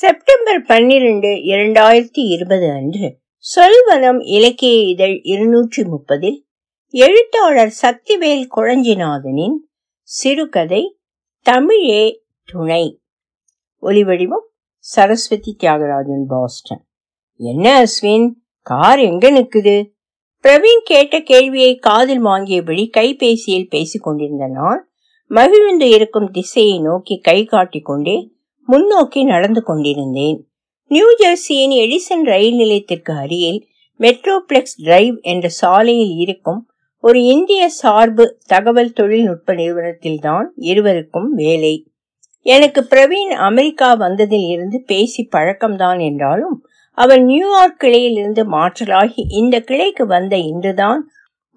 September பன்னிரண்டு இரண்டாயிரத்தி இருபது அன்று சொல்வனம் இலக்கிய இதழ் இருநூற்றி முப்பதில் எழுத்தாளர் சக்திவேல் குழஞ்சிநாதனின் சிறுகதை தமிழே துணை. ஒலிவடிவம் சரஸ்வதி தியாகராஜன் பாஸ்டன். என்ன அஸ்வின் கார் எங்க நிக்குது? பிரவீன் கேட்ட கேள்வியை காதில் வாங்கியபடி கைபேசியில் பேசிக் கொண்டிருந்த நான் மகிழ்ந்து இருக்கும் திசையை நோக்கி கை காட்டிக் கொண்டே முன்னோக்கி நடந்து கொண்டிருந்தேன். நியூ ஜெர்சியின் எடிசன் ரயில் நிலையத்திற்கு அருகில் மெட்ரோப்ளெக்ஸ் டிரைவ் என்ற சாலையில் இருக்கும் ஒரு இந்திய சார்பு தகவல் தொழில்நுட்ப நிறுவனத்தில் தான் இருவருக்கும் வேலை. எனக்கு பிரவீன் அமெரிக்கா வந்ததில் இருந்து பேசி பழக்கம்தான் என்றாலும் அவர் நியூயார்க் கிளையிலிருந்து மாற்றலாகி இந்த கிளைக்கு வந்த இன்றுதான்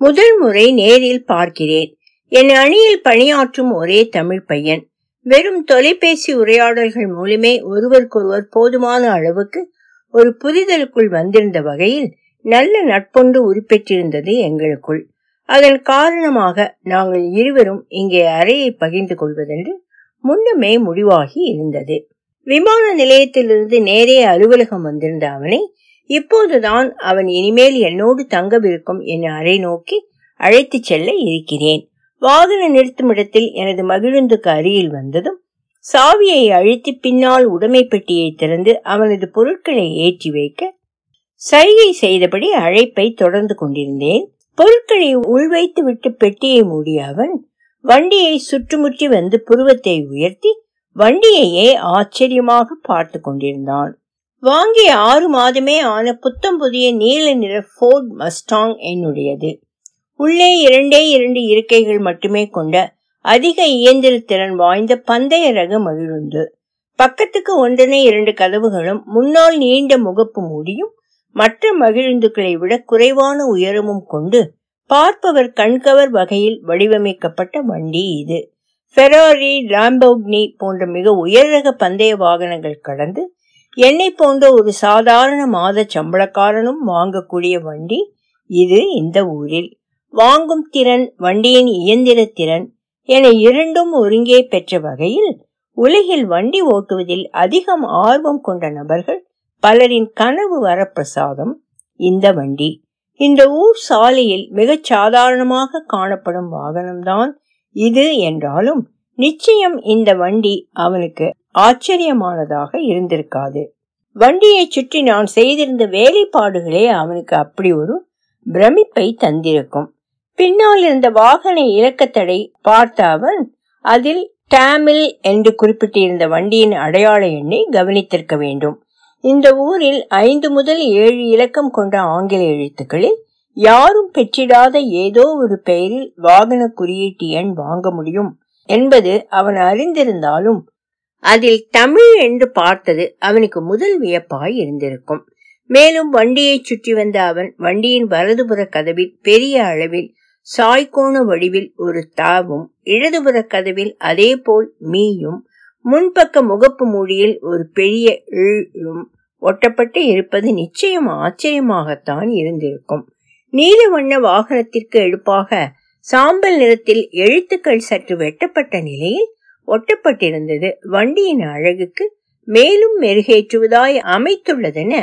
முதல் முறை நேரில் பார்க்கிறேன். என் அணியில் பணியாற்றும் ஒரே தமிழ் பையன். வெறும் தொலைபேசி உரையாடல்கள் மூலமே ஒருவருக்கொருவர் போதுமான அளவுக்கு ஒரு புரிதலுக்குள் வந்திருந்த வகையில் நல்ல நட்பொண்டு உருப்பெற்றிருந்தது எங்களுக்குள். அதன் காரணமாக நாங்கள் இருவரும் இங்கே அறையை பகிர்ந்து கொள்வதென்று முன்னமே முடிவாகி இருந்தது. விமான நிலையத்திலிருந்து நேரே அலுவலகம் வந்திருந்த அவனை இப்போதுதான் அவன் இனிமேல் என்னோடு தங்கவிருக்கும் என் அறை நோக்கி அழைத்துச் செல்ல இருக்கிறேன். வாகன நிறுத்துமிடத்தில் எனது மகிழுந்துக்கு அருகில் வந்ததும் சாவியை அழித்து பின்னால் உடைமை பெட்டியை திறந்து அவனது பொருட்களை ஏற்றி வைக்க சைகை செய்தபடி அழைப்பை தொடர்ந்து கொண்டிருந்தேன். பொருட்களை உள்வைத்து விட்டு பெட்டியை மூடிய அவன் வண்டியை சுற்றுமுற்றி வந்து புருவத்தை உயர்த்தி வண்டியையே ஆச்சரியமாக பார்த்து கொண்டிருந்தான். வாங்கிய ஆறு மாதமே ஆன புத்தம் புதிய நீல நிற ஃபோர்ட் மஸ்டாங் என்னுடையது. உள்ளே இரண்டே இரண்டு இருக்கைகள் மட்டுமே கொண்ட அதிக இயந்திர திறன் வாய்ந்த பந்தய ரக மகிழுந்து பக்கத்துக்கு ஒன்றனை இரண்டு கதவுகளும் முன்னால் நீண்ட முகப்பு மூடியும் மற்ற மகிழுந்துக்களை விட குறைவான உயரமும் கொண்டு பார்ப்பவர் கண்கவர் வகையில் வடிவமைக்கப்பட்ட வண்டி இது. ஃபெராரி லாம்போக்னி போன்ற மிக உயர்ரக பந்தய வாகனங்கள் கடந்து என்னை போன்ற ஒரு சாதாரண மாத சம்பளக்காரனும் வாங்கக்கூடிய வண்டி இது இந்த ஊரில். வாங்கும் திறன் வண்டியின் இயந்திர திறன் என இரண்டும் ஒருங்கே பெற்ற வகையில் உலகில் வண்டி ஓட்டுவதில் அதிகம் ஆர்வம் கொண்ட நபர்கள் பலரின் கனவு வரப்பிரசாதம் இந்த வண்டி. இந்த ஊர் சாலையில் மிகச் சாதாரணமாக காணப்படும் வாகனம்தான் இது என்றாலும் நிச்சயம் இந்த வண்டி அவனுக்கு ஆச்சரியமானதாக இருந்திருக்காது. வண்டியை சுற்றி நான் செய்திருந்த வேலைப்பாடுகளே அவனுக்கு அப்படி ஒரு பிரமிப்பை தந்திருக்கும். பின்னால் இருந்த வாகன இலக்கத்தடை பார்த்த அவன் அதில் டாமில் என்று குறிப்பிட்டிருந்த வண்டியின் அடையாள எண்ணை கவனித்திருக்க வேண்டும். இந்த ஊரில் ஐந்து முதல் ஏழு இலக்கம் கொண்ட ஆங்கில எழுத்துக்களில் யாரும் பெற்றிடாத ஏதோ ஒரு பெயரில் வாகன குறியீட்டு எண் வாங்க முடியும் என்பது அவன் அறிந்திருந்தாலும் அதில் தமிழ் என்று பார்த்தது அவனுக்கு முதல் வியப்பாய் இருந்திருக்கும். மேலும் வண்டியை சுற்றி வந்த அவன் வண்டியின் வலதுபுற கதவில் பெரிய அளவில் சாய்கோண வடிவில் ஒரு தாவும் இடதுபுற கதவில் அதே போல் மீயும் முன்பக்க முகப்பு மூடியில் ஒரு பெரிய இழும் ஒட்டப்பட்டு இருப்பது நிச்சயம் ஆச்சரியமாகத்தான் இருந்திருக்கும். நீல வண்ண வாகனத்திற்கு எடுப்பாக சாம்பல் நிறத்தில் எழுத்துக்கள் சற்று வெட்டப்பட்ட நிலையில் ஒட்டப்பட்டிருந்தது. வண்டியின் அழகுக்கு மேலும் மெருகேற்றுவதாய் அமைத்துள்ளதென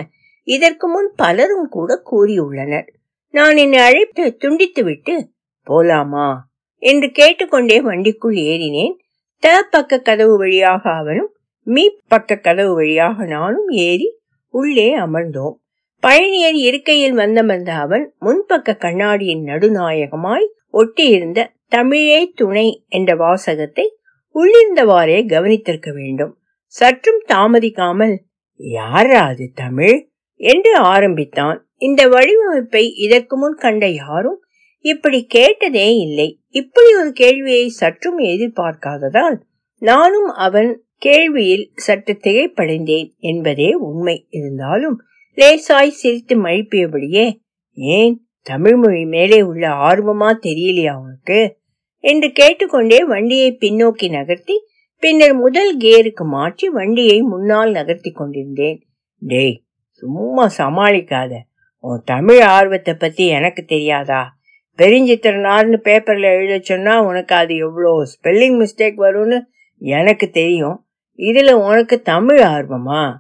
இதற்கு முன் பலரும் கூட கூறியுள்ளனர். நான் என்னை அழைப்பு துண்டித்துவிட்டு போலாமா? என்று கேட்டுக்கொண்டே வண்டிக்குள் ஏறினேன். த பக்க கதவு வழியாக அவனும் மீ பக்க கதவு வழியாக நானும் ஏறி உள்ளே அமர்ந்தோம். பயணியர் இருக்கையில் வந்தமர்ந்த அவன் முன்பக்க கண்ணாடியின் நடுநாயகமாய் ஒட்டியிருந்த தமிழே துணை என்ற வாசகத்தை உள்ளிருந்தவாறே கவனித்திருக்க வேண்டும். சற்றும் தாமதிக்காமல் யாரா அது தமிழ்? என்று ஆரம்பித்தான். இந்த வடிவமைப்பை இதற்கு முன் கண்ட யாரும் இப்படி கேட்டதே இல்லை. இப்படி ஒரு கேள்வியை சற்றும் எதிர்பார்க்காததால் நானும் அவன் கேள்வியில் சற்று திகைப்படைந்தேன் என்பதே உண்மை. இருந்தாலும் லேசாய் சிரித்து மழுப்பியபடியே ஏன் தமிழ்மொழி மேலே உள்ள ஆர்வமா தெரியலையா உனக்கு? என்று கேட்டுக்கொண்டே வண்டியை பின்னோக்கி நகர்த்தி பின்னர் முதல் கியருக்கு மாற்றி வண்டியை முன்னால் நகர்த்தி கொண்டிருந்தேன். டேய் சும்மா சமாளிக்காத. உன் தமிழ் ஆர்வத்தை பத்தி எனக்கு தெரியாதா? பெருஞ்சித்திரனார்னு பேப்பர்ல எழுத சொன்னா உனக்கு அது எவ்வளோ ஸ்பெல்லிங் மிஸ்டேக் வரும்னு எனக்கு தெரியும். இதுல உனக்கு தமிழ் ஆர்வமா?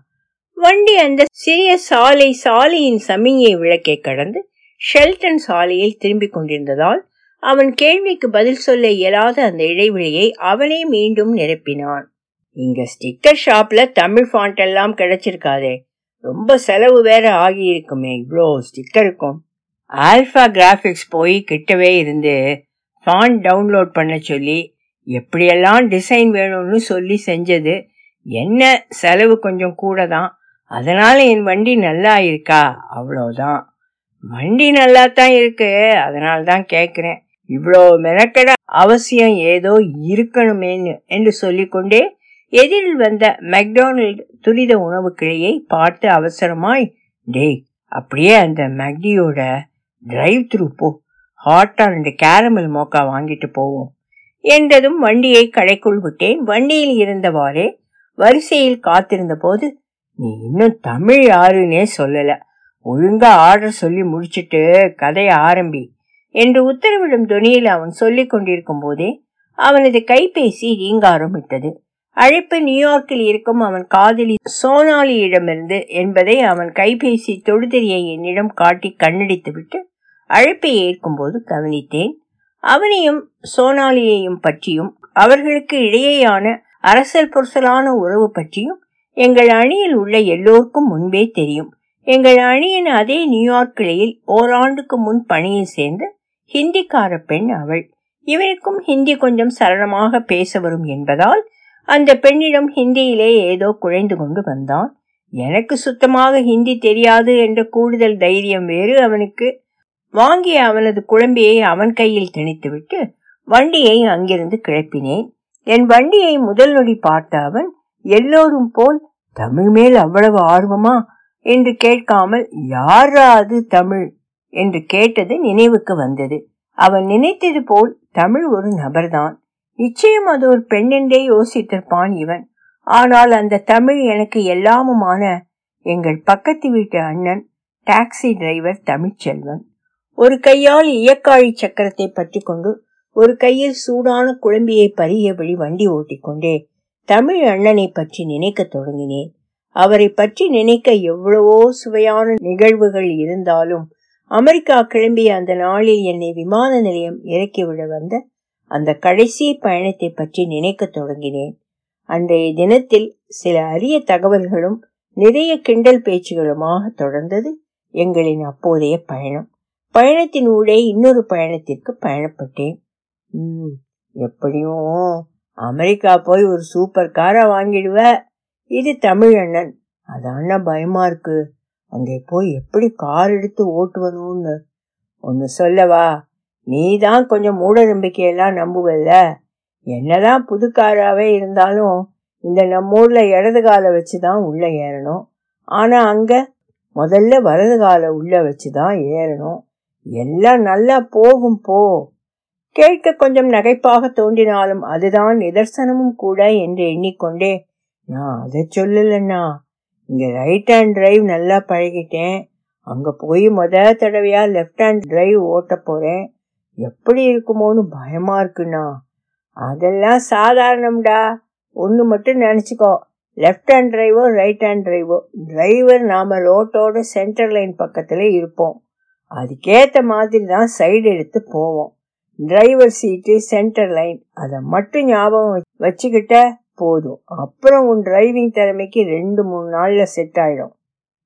வண்டி அந்த சிறிய சாலை சாலையின் சமிஞை விளக்கை கடந்து ஷெல்டன் சாலையில் திரும்பிக் கொண்டிருந்ததால் அவன் கேள்விக்கு பதில் சொல்ல இயலாத அந்த இடைவெளியை அவனே மீண்டும் நிரப்பினான். இங்க ஸ்டிக்கர் ஷாப்ல தமிழ் ஃபாண்ட் எல்லாம் கிடைச்சிருக்காதே. ரொம்ப செலவு வேற ஆகி இருக்குமே இவ்வளோ ஸ்டிக்கருக்கும் ஆல்ஃபா கிராஃபிக்ஸ் போய் கிட்டவே இருந்து ஃபாண்ட் டவுன்லோட் பண்ண சொல்லி எப்படியெல்லாம் டிசைன் வேணும்னு சொல்லி செஞ்சது என்ன செலவு கொஞ்சம் கூட தான் அதனால என் வண்டி நல்லா இருக்கா? அவ்வளோதான் வண்டி நல்லா தான் இருக்கு அதனால தான் கேட்குறேன் இவ்வளோ மெனக்கட அவசியம் ஏதோ இருக்கணுமேன்னு என்று சொல்லிக்கொண்டே எதிரில் வந்த மெக்டோனல்ட் துரித உணவு கிளையை பார்த்து அவசரமாய் டேய் அப்படியே அந்த மெக்டியோட டிரைவ் த்ரூ போ. ஹாட்டா ரெண்டு கேரமல் மோக்கா வாங்கிட்டு போவோம். என்றதும் வண்டியை கடைக்குள் விட்டேன். வண்டியில் இருந்தவாறே வரிசையில் காத்திருந்த போது நீ இன்னும் தமிழ் யாருன்னே சொல்லல. ஒழுங்கா ஆர்டர் சொல்லி முடிச்சிட்டு கதையை ஆரம்பி. என்று உத்தரவிடும் துணியில் அவன் சொல்லிக் கொண்டிருக்கும் போதே அவனது கைபேசி ரீங்காரம் விட்டது அழைப்பு நியூயார்க்கில் இருக்கும் அவன் காதலி சோனாலியிடமிருந்து என்பதை அவன் கைபேசி தொடுதிரியை என்னிடம் காட்டி கண்ணடித்து விட்டு அழைப்பை ஏற்கும்போது கவனித்தேன். அவனையும் சோனாலியையும் பற்றியும் அவர்களுக்கு இடையேயான அரசல் பொருசலான உறவு பற்றியும் எங்கள் அணியில் உள்ள எல்லோருக்கும் முன்பே தெரியும். எங்கள் அணியின் அதே நியூயார்க் கிளையில் ஓராண்டுக்கு முன் பணியில் சேர்ந்த ஹிந்திக்கார பெண் அவள். இவருக்கும் ஹிந்தி கொஞ்சம் சரளமாக பேச வரும் என்பதால் அந்த பெண்ணிடம் ஹிந்தியிலே ஏதோ குழைந்து கொண்டு வந்தான். எனக்கு சுத்தமாக ஹிந்தி தெரியாது என்ற கூடுதல் தைரியம் வேறு. அவனுக்கு வாங்கிய அவனது குழம்பியை அவன் கையில் திணித்துவிட்டு வண்டியை அங்கிருந்து கிளப்பினேன். என் வண்டியை முதல் நொடி பார்த்த அவன் எல்லோரும் போல் தமிழ் மேல் அவ்வளவு ஆர்வமா? என்று கேட்காமல் யாரா அது தமிழ்? என்று கேட்டது நினைவுக்கு வந்தது. அவன் நினைத்தது போல் தமிழ் ஒரு நபர்தான். நிச்சயம் அது ஒரு பெண்ணென்றே யோசித்திருப்பான் இவன். ஆனால் அந்த தமிழ் எனக்கு எல்லாமுமான எங்கள் பக்கத்து வீட்டு அண்ணன் டாக்ஸி டிரைவர் தமிழ்ச்செல்வன். ஒரு கையால் இயக்காழி சக்கரத்தை பற்றி கொண்டு ஒரு கையில் சூடான குழம்பியை பருகியபடி வண்டி ஓட்டிக்கொண்டே தமிழ் அண்ணனை பற்றி நினைக்க தொடங்கினேன். அவரை பற்றி நினைக்க எவ்வளவோ சுவையான நிகழ்வுகள் இருந்தாலும் அமெரிக்கா கிளம்பிய அந்த நாளில் என்னை விமான நிலையம் இறக்கிவிட வந்த அந்த கடைசி பயணத்தை பற்றி நினைக்க தொடங்கினேன். அன்றைய தினத்தில் சில அரிய தகவல்களும் நிறைய கிண்டல் பேச்சுகளுமாக தொடர்ந்தது எங்களின் அப்போதைய பயணம். பயணத்தின் ஊடே இன்னொரு பயணத்திற்கு பயணப்பட்டேன். உம் எப்படியும் அமெரிக்கா போய் ஒரு சூப்பர் காரை வாங்கிடுவ. இது தமிழ் அண்ணன். அதான பயமா இருக்கு. அங்கே போய் எப்படி கார் எடுத்து ஓட்டுவனும்னு ஒன்று சொல்லவா? நீ தான் கொஞ்சம் மூட நம்பிக்கையெல்லாம் நம்புவல்ல. என்னதான் புதுக்காராகவே இருந்தாலும் இந்த நம்ம ஊர்ல இடது காலை வச்சுதான் உள்ள ஏறணும். ஆனா அங்க முதல்ல வலது காலை உள்ள வச்சுதான் ஏறணும். எல்லாம் நல்லா போகும் போ. கேட்க கொஞ்சம் நகைப்பாக தோன்றினாலும் அதுதான் நிதர்சனமும் கூட என்று எண்ணிக்கொண்டே நான் அதை சொல்லலண்ணா. இங்க ரைட் ஹேண்ட் டிரைவ் நல்லா பழகிட்டேன். அங்க போய் முத தடவையா லெஃப்ட் ஹேண்ட் டிரைவ் ஓட்ட போறேன். எப்படி இருக்குமோன்னு பயமா இருக்குண்ணா. அதெல்லாம் சாதாரணம்டா. ஒன்று மட்டும் நினச்சிக்கோ. லெஃப்ட் ஹேண்ட் டிரைவோ ரைட் ஹேண்ட் டிரைவோ டிரைவர் நாம் ரோட்டோட சென்டர் லைன் பக்கத்தில் இருப்போம். அதுக்கேற்ற மாதிரி தான் சைடு எடுத்து போவோம். டிரைவர் சீட்டு சென்டர் லைன் அதை மட்டும் ஞாபகம் வச்சுக்கிட்ட போதும். அப்புறம் உன் டிரைவிங் திறமைக்கு ரெண்டு மூணு நாளில் செட் ஆயிடும்.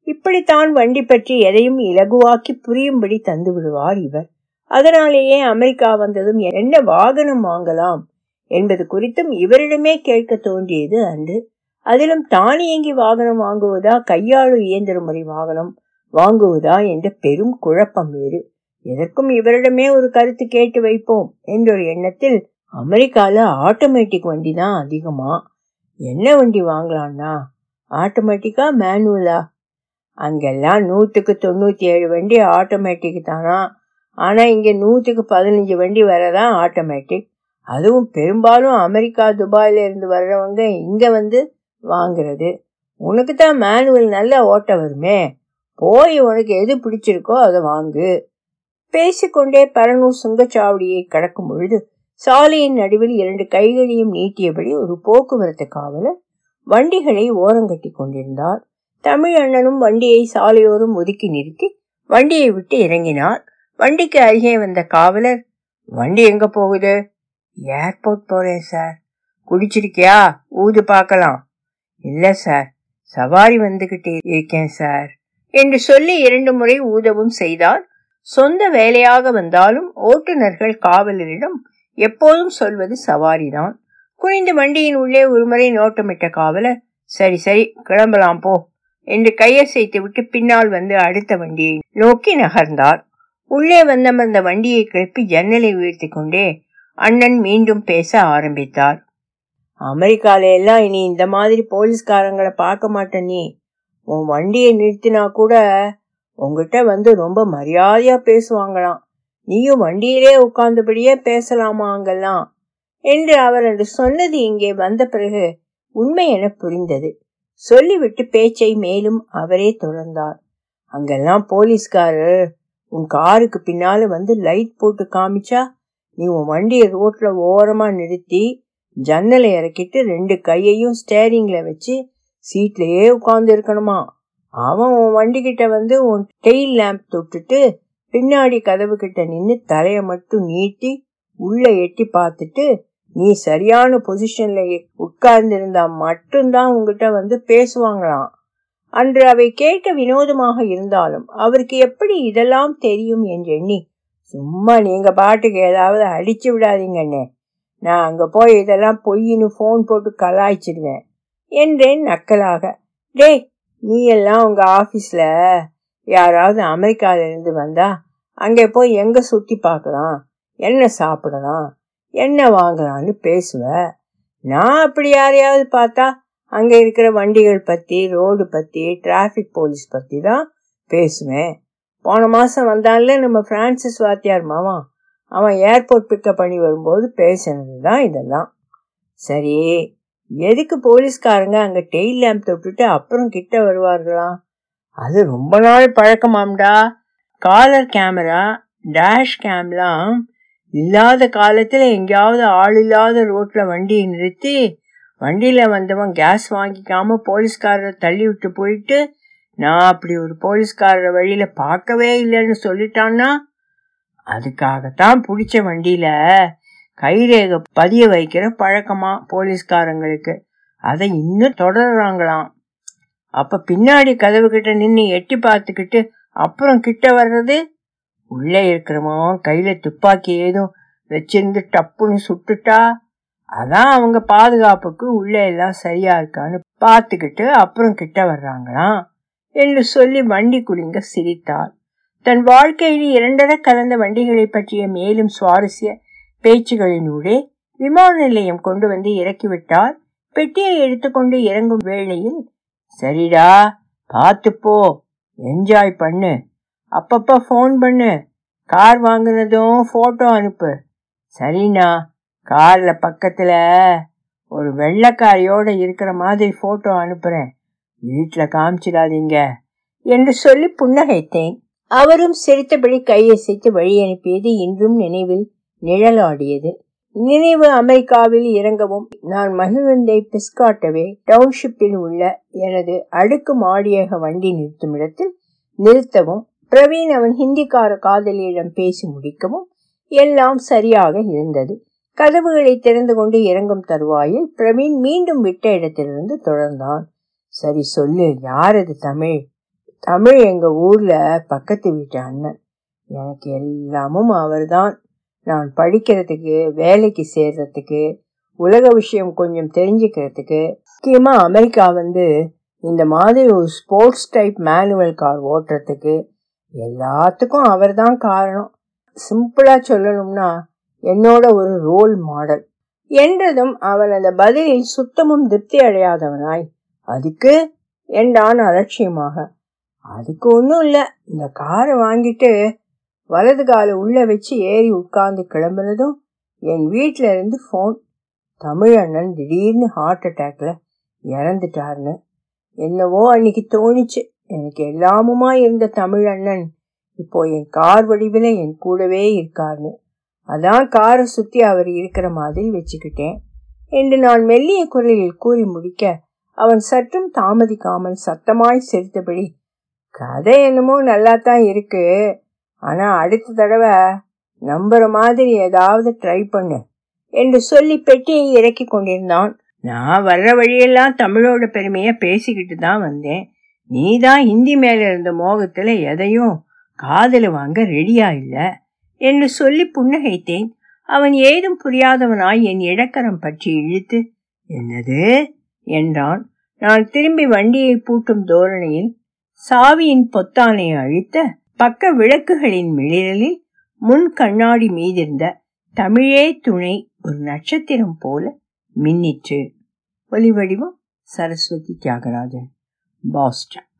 இப்படித்தான் வண்டி பற்றி எதையும் இலகுவாக்கி புரியும்படி தந்து விடுவார் இவர். அதனாலேயே அமெரிக்கா வந்ததும் என்ன வாகனம் வாங்கலாம்? என்பது குறித்தும் இவரிடமே கேட்க தோன்றியது அன்று. அதிலும் தானியங்கி வாகனம் வாங்குவதா? கையாளு இயந்திர முறை வாகனம் வாங்குவதா? என்ற பெரும் குழப்பம் வேறு. எதற்கும் இவரிடமே ஒரு கருத்து கேட்டு வைப்போம் என்ற ஒரு எண்ணத்தில் அமெரிக்கால ஆட்டோமேட்டிக் வண்டி தான் அதிகமா? என்ன வண்டி வாங்கலாம்னா ஆட்டோமேட்டிக்கா? மேனுவலா? அங்கெல்லாம் நூற்றுக்கு தொண்ணூற்றி ஏழு வண்டி ஆட்டோமேட்டிக் தானா? ஆனா இங்க நூத்துக்கு பதினஞ்சு வண்டி வரதான் ஆட்டோமேட்டிக் அதுவும் பெரும்பாலும் அமெரிக்கா துபாயில இருந்து வர்றவங்க இங்க வந்து வாங்குறது. உனக்கு தான் மேனுவல் நல்லா ஓட்ட வருமே. போய் உனக்கு எது பிடிச்சிருக்கோ அதை வாங்கு. பேசிக்கொண்டே பரனூர் சுங்கச்சாவடியை கடக்கும் பொழுது சாலையின் நடுவில் இரண்டு கைகளையும் நீட்டியபடி ஒரு போக்குவரத்து காவலர் வண்டிகளை ஓரங்கட்டி கொண்டிருந்தார். தமிழ் அண்ணனும் வண்டியை சாலையோரம் ஒதுக்கி நிறுத்தி வண்டியை விட்டு இறங்கினார். வண்டிக்கு அருகே வந்த காவலர் வண்டி எங்க போகுது? ஏர்போர்ட் போறேன் சார். குடிச்சிருக்கியா ஊது பார்க்கலாம். இல்ல சார். சவாரி வந்துகிட்டே இருக்கேன் சார். என்று சொல்லி இரண்டு முறை ஊதவும் செய்தார். சொந்த வேலையாக வந்தாலும் ஓட்டுநர்கள் காவலரிடம் எப்போதும் சொல்வது சவாரிதான். குனிந்து வண்டியின் உள்ளே ஒருமுறை நோட்டமிட்ட காவலர் சரி சரி கிளம்பலாம் போ என்று கையசைத்து விட்டு பின்னால் வந்து அடுத்த வண்டியை நோக்கி நகர்ந்தார். உள்ளே வந்தமர்ந்த வண்டியை கிளப்பி ஜன்னலை உயர்த்தி கொண்டே அண்ணன் மீண்டும் பேச ஆரம்பித்தார். அமெரிக்கால எல்லாம் இனி இந்த மாதிரி போலீஸ்காரங்களை பார்க்க மாட்டேன் நீ. உன் வண்டியை நிறுத்தினா கூட உங்ககிட்ட வந்து ரொம்ப மரியாதையா பேசுவாங்களாம். நீயும் வண்டியிலே உட்கார்ந்தபடியே பேசலாமா அங்கெல்லாம்? என்று அவர் என்று சொன்னது இங்கே வந்த பிறகு உண்மை என புரிந்தது. சொல்லிவிட்டு பேச்சை மேலும் அவரே தொடர்ந்தார். அங்கெல்லாம் போலீஸ்காரர் உன் காருக்கு பின்னால வந்து லைட் போட்டு காமிச்சா நீ உன் வண்டியை ரோட்ல ஓரமா நிறுத்தி ஜன்னலை இறக்கிட்டு ரெண்டு கையையும் ஸ்டேரிங்ல வச்சு சீட்லயே உட்கார்ந்து இருக்கணுமா? அவன் உன் வண்டி கிட்ட வந்து உன் டெயில் லேம்ப் தொட்டுட்டு பின்னாடி கதவு கிட்ட நின்று தலைய மட்டும் நீட்டி உள்ள எட்டி பார்த்துட்டு நீ சரியான பொசிஷன்ல உட்கார்ந்து இருந்தா மட்டும்தான் உங்ககிட்ட வந்து பேசுவாங்களாம். அன்று அவை கேட்க வினோதமாக இருந்தாலும் அவருக்கு எப்படி இதெல்லாம் தெரியும் என்று எண்ணி சும்மா நீங்க பாட்டுக்கு ஏதாவது அடிச்சு விடாதீங்கண்ணே நான் அங்க போய் இதெல்லாம் பொய்ன்னு போன் போட்டு கலாய்ச்சிடுவேன் என்றேன் நக்கலாக. டேய் நீ எல்லாம் உங்க ஆபீஸ்ல யாராவது அமெரிக்கால இருந்து வந்தா அங்கே போய் எங்க சுத்தி பார்க்கலாம்? என்ன சாப்பிடலாம்? என்ன வாங்கலாம்னு பேசுவ? நான் அப்படி யாரையாவது பார்த்தா அங்கே இருக்கிற வண்டிகள் பற்றி ரோடு பற்றி டிராஃபிக் போலீஸ் பற்றி தான் பேசுவேன். போன மாதம் வந்தால நம்ம ஃப்ரான்சிஸ் வாத்தியார் மாமா அவன் ஏர்போர்ட் பிக்கப் பண்ணி வரும்போது பேசினது தான் இதெல்லாம். சரி எதுக்கு போலீஸ்காரங்க அங்கே டெய்ல் லேம்ப் தொட்டுட்டு அப்புறம் கிட்ட வருவார்களாம் அது ரொம்ப நாள் பழக்கமாம்டா காலர் கேமரா டேஷ் கேம்லாம் இல்லாத காலத்தில் எங்கேயாவது ஆள் இல்லாத ரோட்டில் வண்டியை நிறுத்தி வண்டியில வந்தவன் கேஸ் வாங்கிக்காம போலீஸ்காரரை தள்ளி விட்டு போயிட்டு நான் அப்படி ஒரு போலீஸ்காரரை வழியில பார்க்கவே இல்லைன்னு சொல்லிட்டான்னா அதுக்காகத்தான் பிடிச்ச வண்டியில கைரேக பதிய வைக்கிற பழக்கமா போலீஸ்காரங்களுக்கு. அதை இன்னும் தொடர்றாங்களாம். அப்ப பின்னாடி கதவு கிட்ட நின்று எட்டி பார்த்துக்கிட்டு அப்புறம் கிட்ட வர்றது? உள்ளே இருக்கிறவன் கையில துப்பாக்கி ஏதும் வச்சிருந்து டப்புன்னு சுட்டுட்டா? அதான் அவங்க பாதுகாப்புக்கு உள்ள எல்லாம் சரியா இருக்கான்னு பார்த்துக்கிட்டு அப்புறம் கிட்ட வர்றாங்களாம் என்று சொல்லி வண்டி குலுங்க சிரித்தார் தன் வாழ்க்கையில் இரண்டரை கலந்த வண்டிகளை பற்றிய மேலும் சுவாரஸ்ய பேச்சுகளினூடே விமான நிலையம் கொண்டு வந்து இறக்கிவிட்டால் பெட்டியை எடுத்துக்கொண்டு இறங்கும் வேளையில் சரிடா பார்த்து போ என்ஜாய் பண்ணு. அப்பப்ப ஃபோன் பண்ணு. கார் வாங்கினதும் ஃபோட்டோ அனுப்பு. சரிண்ணா கார்ல பக்கத்துல ஒரு வெள்ளக்காரியோட இருக்கிற மாதிரி போட்டோ அனுப்புறேன். வீட்டுல காமிச்சிடாதீங்க. என்று சொல்லி புன்னகைத்தேன். அவரும் சிரித்தபடி கையசைத்து வழி அனுப்பியது இன்றும் நினைவில் நிழலாடியது. நினைவு அமெரிக்காவில் இறங்கவும் நான் மகிழ்ந்தை பிஸ்காட்டவே டவுன்ஷிப்பில் உள்ள எனது அடுக்கு மாடியக வண்டி நிறுத்தும் இடத்தில் நிறுத்தவும் பிரவீன் அவன் ஹிந்திக்கார காதலியிடம் பேசி முடிக்கவும் எல்லாம் சரியாக இருந்தது. கதவுகளை திறந்து கொண்டு இறங்கும் தருவாயில் பிரவீன் மீண்டும் விட்ட இடத்திலிருந்து தொடர்ந்தான். சரி சொல்லு யார் அது தமிழ்? தமிழ் எங்க ஊர்ல பக்கத்து வீட்டு அண்ணன். எனக்கு எல்லாமும் அவர்தான். நான் படிக்கிறதுக்கு வேலைக்கு சேர்றதுக்கு உலக விஷயம் கொஞ்சம் தெரிஞ்சுக்கிறதுக்கு. முக்கியமா அமெரிக்கா வந்து இந்த மாதிரி ஒரு ஸ்போர்ட்ஸ் டைப் மேனுவல் கார் ஓட்டுறதுக்கு எல்லாத்துக்கும் அவர் தான் காரணம். சிம்பிளாக சொல்லணும்னா என்னோட ஒரு ரோல் மாடல் என்றதும் அவன் அந்த பதிலில் சுத்தமும் திருப்தி அடையாதவனாய். அதுக்கு என்றான் அலட்சியமாக. அதுக்கு ஒன்றும் இல்லை. இந்த காரை வாங்கிட்டு வலது காலை உள்ள வச்சு ஏறி உட்கார்ந்து கிளம்புனதும் என் வீட்டில இருந்து ஃபோன் தமிழ் அண்ணன் திடீர்னு ஹார்ட் அட்டாக்ல இறந்துட்டாருன்னு என்னவோ அன்னைக்கு தோணிச்சு. எனக்கு எல்லாமுமா இருந்த தமிழ் அண்ணன் இப்போ என் கார் வடிவில் என் கூடவே இருக்காருன்னு அதான் காரை சுத்தி அவர் இருக்கிற மாதிரி வச்சுக்கிட்டேன். என்று நான் மெல்லிய குரலில் கூறி முடிக்க அவன் சற்றும் தாமதிக்காமல் சத்தமாய் சிரித்தபடி கதை என்னமோ நல்லா தான் இருக்கு. ஆனா அடுத்த தடவை நம்புற மாதிரி ஏதாவது ட்ரை பண்ணு என்று சொல்லி பெட்டியை இறக்கி கொண்டிருந்தான். நான் வர்ற வழியெல்லாம் தமிழோட பெருமைய பேசிக்கிட்டு தான் வந்தேன். நீ தான் ஹிந்தி மேல இருந்த மோகத்துல எதையும் காதல் வாங்க ரெடியா இல்லை. என்று சொல்லி புன்னகைத்தேன். அவன் ஏதும் புரியாதவனாய் என் இடக்கரம் பற்றி இழுத்து என்னது? என்றான். நான் திரும்பி வண்டியை பூட்டும் தோரணையில் சாவியின் பொத்தானை அழித்த பக்க விளக்குகளின் மிளிரலில் முன் கண்ணாடி மீதிருந்த தமிழே துணை ஒரு நட்சத்திரம் போல மின்னிற்று. ஒலிவடிவம் சரஸ்வதி தியாகராஜன் பாஸ்டன்.